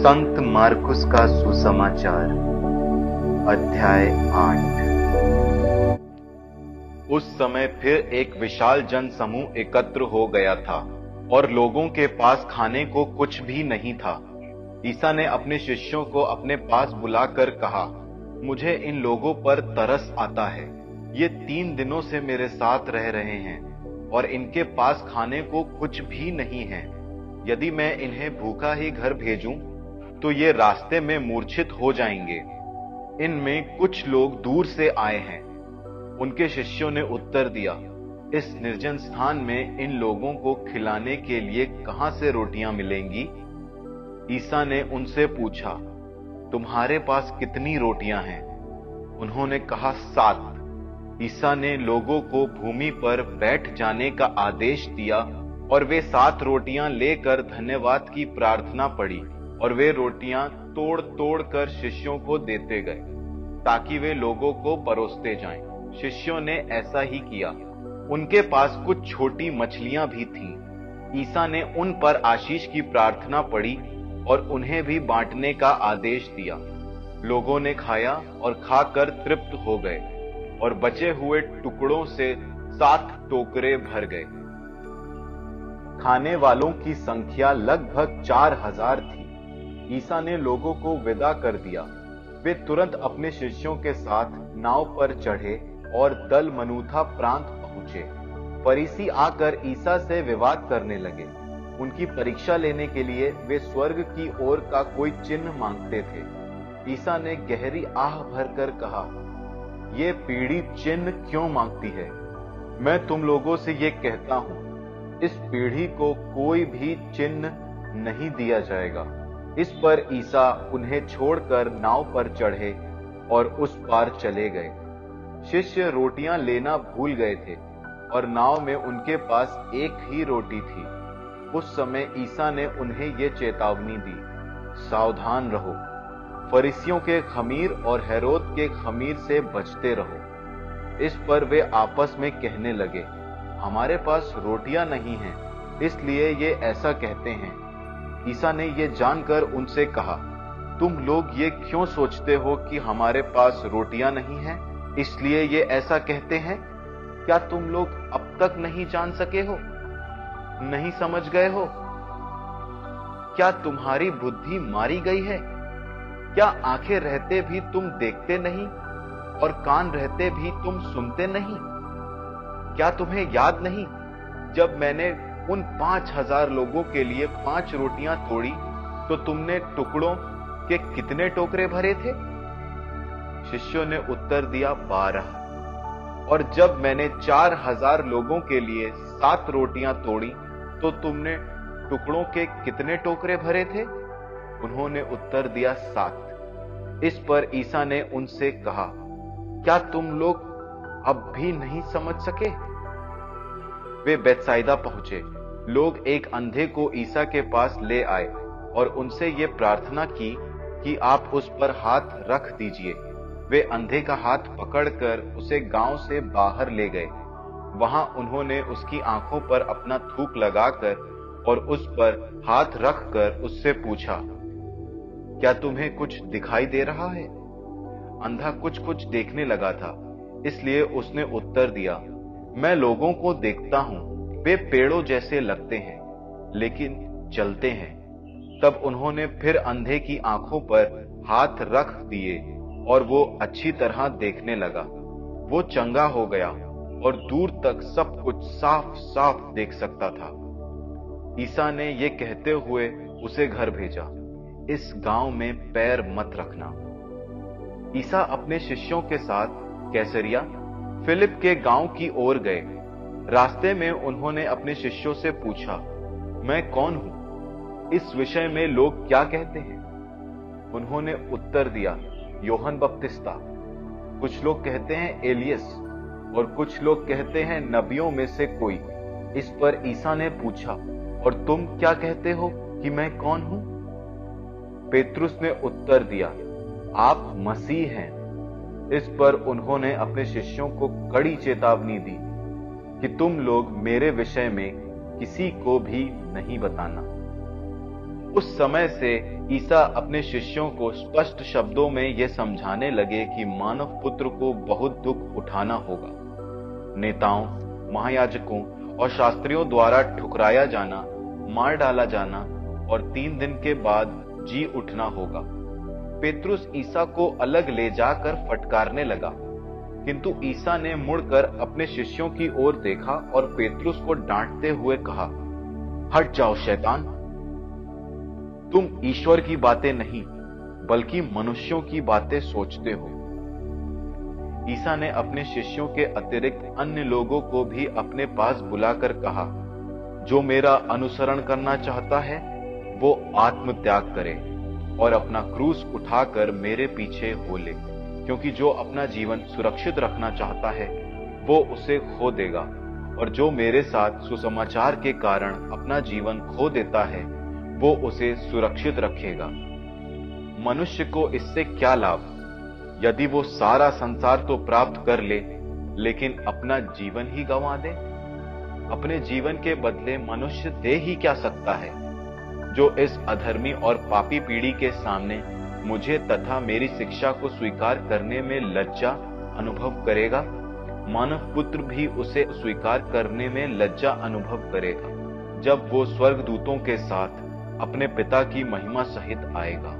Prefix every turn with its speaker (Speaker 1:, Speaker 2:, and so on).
Speaker 1: संत मार्कुस का सुसमाचार, अध्याय आठ। उस समय फिर एक विशाल जन समूह एकत्र हो गया था और लोगों के पास खाने को कुछ भी नहीं था। ईसा ने अपने शिष्यों को अपने पास बुलाकर कहा, मुझे इन लोगों पर तरस आता है। ये तीन दिनों से मेरे साथ रह रहे हैं और इनके पास खाने को कुछ भी नहीं है। यदि मैं इन्हें भूखा ही घर भेजूं तो ये रास्ते में मूर्छित हो जाएँगे। इनमें कुछ लोग दूर से आए हैं। उनके शिष्यों ने उत्तर दिया, इस निर्जन स्थान में इन लोगों को खिलाने के लिए कहाँ से रोटियाँ मिलेंगी? ईसा ने उनसे पूछा, तुम्हारे पास कितनी रोटियाँ हैं? उन्होंने कहा, सात। ईसा ने लोगों को भूमि पर बैठ जाने का आदेश दिया और वे सात रोटियाँ लेकर धन्यवाद की प्रार्थना पड़ी और वे रोटियाँ तोड़ तोड़ कर शिष्यों को देते गए, ताकि वे लोगों को परोसते जाएँ। शिष्यों ने ऐसा ही किया उनके पास कुछ छोटी मछलियाँ भी थीं। ईसा ने उन पर आशीष की प्रार्थना पड़ी और उन्हें भी बांटने का आदेश दिया लोगों ने खाया और खाकर तृप्त हो गए और बचे हुए टुकड़ों से सात टोकरे भर गए खाने वालों की संख्या लगभग चार हज़ार थी ईसा ने लोगों को विदा कर दिया। वे तुरंत अपने शिष्यों के साथ नाव पर चढ़े और दल मनुथा प्रांत पहुँचे। परिसी आकर ईसा से विवाद करने लगे। उनकी परीक्षा लेने के लिए वे स्वर्ग की ओर का कोई चिन्ह मांगते थे। ईसा ने गहरी आह भरकर कहा, ये पीढ़ी चिन्ह क्यों मांगती है? मैं तुम लोगों से ये कहता हूँ, इस पीढ़ी को कोई भी चिन्ह नहीं दिया जाएगा। इस पर ईसा उन्हें छोड़कर नाव पर चढ़े और उस पार चले गए। शिष्य रोटियाँ लेना भूल गए थे और नाव में उनके पास एक ही रोटी थी। उस समय ईसा ने उन्हें ये चेतावनी दी, सावधान रहो। फरिसियों के खमीर और हैरोद के खमीर से बचते रहो। इस पर वे आपस में कहने लगे, हमारे पास रोटियाँ नहीं हैं, इसलिए ये ऐसा कहते हैं। ईसा ने ये जानकर उनसे कहा, तुम लोग ये क्यों सोचते हो कि हमारे पास रोटियाँ नहीं हैं? इसलिए ये ऐसा कहते हैं? क्या तुम लोग अब तक नहीं जान सके हो? नहीं समझ गए हो? क्या तुम्हारी बुद्धि मारी गई है? क्या आँखें रहते भी तुम देखते नहीं और कान रहते भी तुम सुनते नहीं? क्या तुम्हें याद नहीं, जब मैंने उन पाँच हज़ार लोगों के लिए पाँच रोटियाँ तोड़ी तो तुमने टुकड़ों के कितने टोकरे भरे थे? शिष्यों ने उत्तर दिया, बारह। और जब मैंने चार हज़ार लोगों के लिए सात रोटियाँ तोड़ी तो तुमने टुकड़ों के कितने टोकरे भरे थे? उन्होंने उत्तर दिया, सात। इस पर ईसा ने उनसे कहा, क्या तुम लोग अब भी नहीं समझ सके? वे बेतसाइदा पहुँचे। लोग एक अंधे को ईसा के पास ले आए और उनसे ये प्रार्थना की कि आप उस पर हाथ रख दीजिए। वे अंधे का हाथ पकड़कर उसे गाँव से बाहर ले गए। वहाँ उन्होंने उसकी आँखों पर अपना थूक लगाकर और उस पर हाथ रखकर उससे पूछा, क्या तुम्हें कुछ दिखाई दे रहा है? अंधा कुछ कुछ देखने लगा था, इसलिए उसने उत्तर दिया, मैं लोगों को देखता हूँ। वे पेड़ों जैसे लगते हैं, लेकिन चलते हैं। तब उन्होंने फिर अंधे की आँखों पर हाथ रख दिए और वो अच्छी तरह देखने लगा। वो चंगा हो गया और दूर तक सब कुछ साफ़ साफ़ देख सकता था। ईसा ने ये कहते हुए उसे घर भेजा। इस गाँव में पैर मत रखना। ईसा अपने शिष्यों के साथ कैसरिया, फिलिप के गाँव की ओर गए। रास्ते में उन्होंने अपने शिष्यों से पूछा, मैं कौन हूँ? इस विषय में लोग क्या कहते हैं? उन्होंने उत्तर दिया, योहन बपतिस्ता। कुछ लोग कहते हैं एलियस और कुछ लोग कहते हैं नबियों में से कोई। इस पर ईसा ने पूछा, और तुम क्या कहते हो कि मैं कौन हूँ? पेतरुस ने उत्तर दिया, आप मसीह हैं। इस पर उन्होंने अपने शिष्यों को कड़ी चेतावनी दी। कि तुम लोग मेरे विषय में किसी को भी नहीं बताना। उस समय से ईसा अपने शिष्यों को स्पष्ट शब्दों में यह समझाने लगे कि मानव पुत्र को बहुत दुख उठाना होगा। नेताओं, महायाजकों और शास्त्रियों द्वारा ठुकराया जाना, मार डाला जाना और तीन दिन के बाद जी उठना होगा। पेतरुस ईसा को अलग ले जाकर फटकारने लगा। किंतु ईसा ने मुड़कर अपने शिष्यों की ओर देखा और पेतरुस को डांटते हुए कहा, हट जाओ, शैतान। तुम ईश्वर की बातें नहीं, बल्कि मनुष्यों की बातें सोचते हो। ईसा ने अपने शिष्यों के अतिरिक्त अन्य लोगों को भी अपने पास बुलाकर कहा, जो मेरा अनुसरण करना चाहता है, वो आत्म त्याग करे और अपना क्रूस उठाकर मेरे पीछे हो ले। क्योंकि जो अपना जीवन सुरक्षित रखना चाहता है, वो उसे खो देगा। और जो मेरे साथ सुसमाचार के कारण अपना जीवन खो देता है, वो उसे सुरक्षित रखेगा। मनुष्य को इससे क्या लाभ? यदि वो सारा संसार तो प्राप्त कर ले, लेकिन अपना जीवन ही गंवा दे? अपने जीवन के बदले मनुष्य दे ही क्या सकता है? जो इस अधर्मी और पापी पीढ़ी के सामने मुझे तथा मेरी शिक्षा को स्वीकार करने में लज्जा अनुभव करेगा। मानव पुत्र भी उसे स्वीकार करने में लज्जा अनुभव करेगा, जब वो स्वर्ग दूतों के साथ अपने पिता की महिमा सहित आएगा।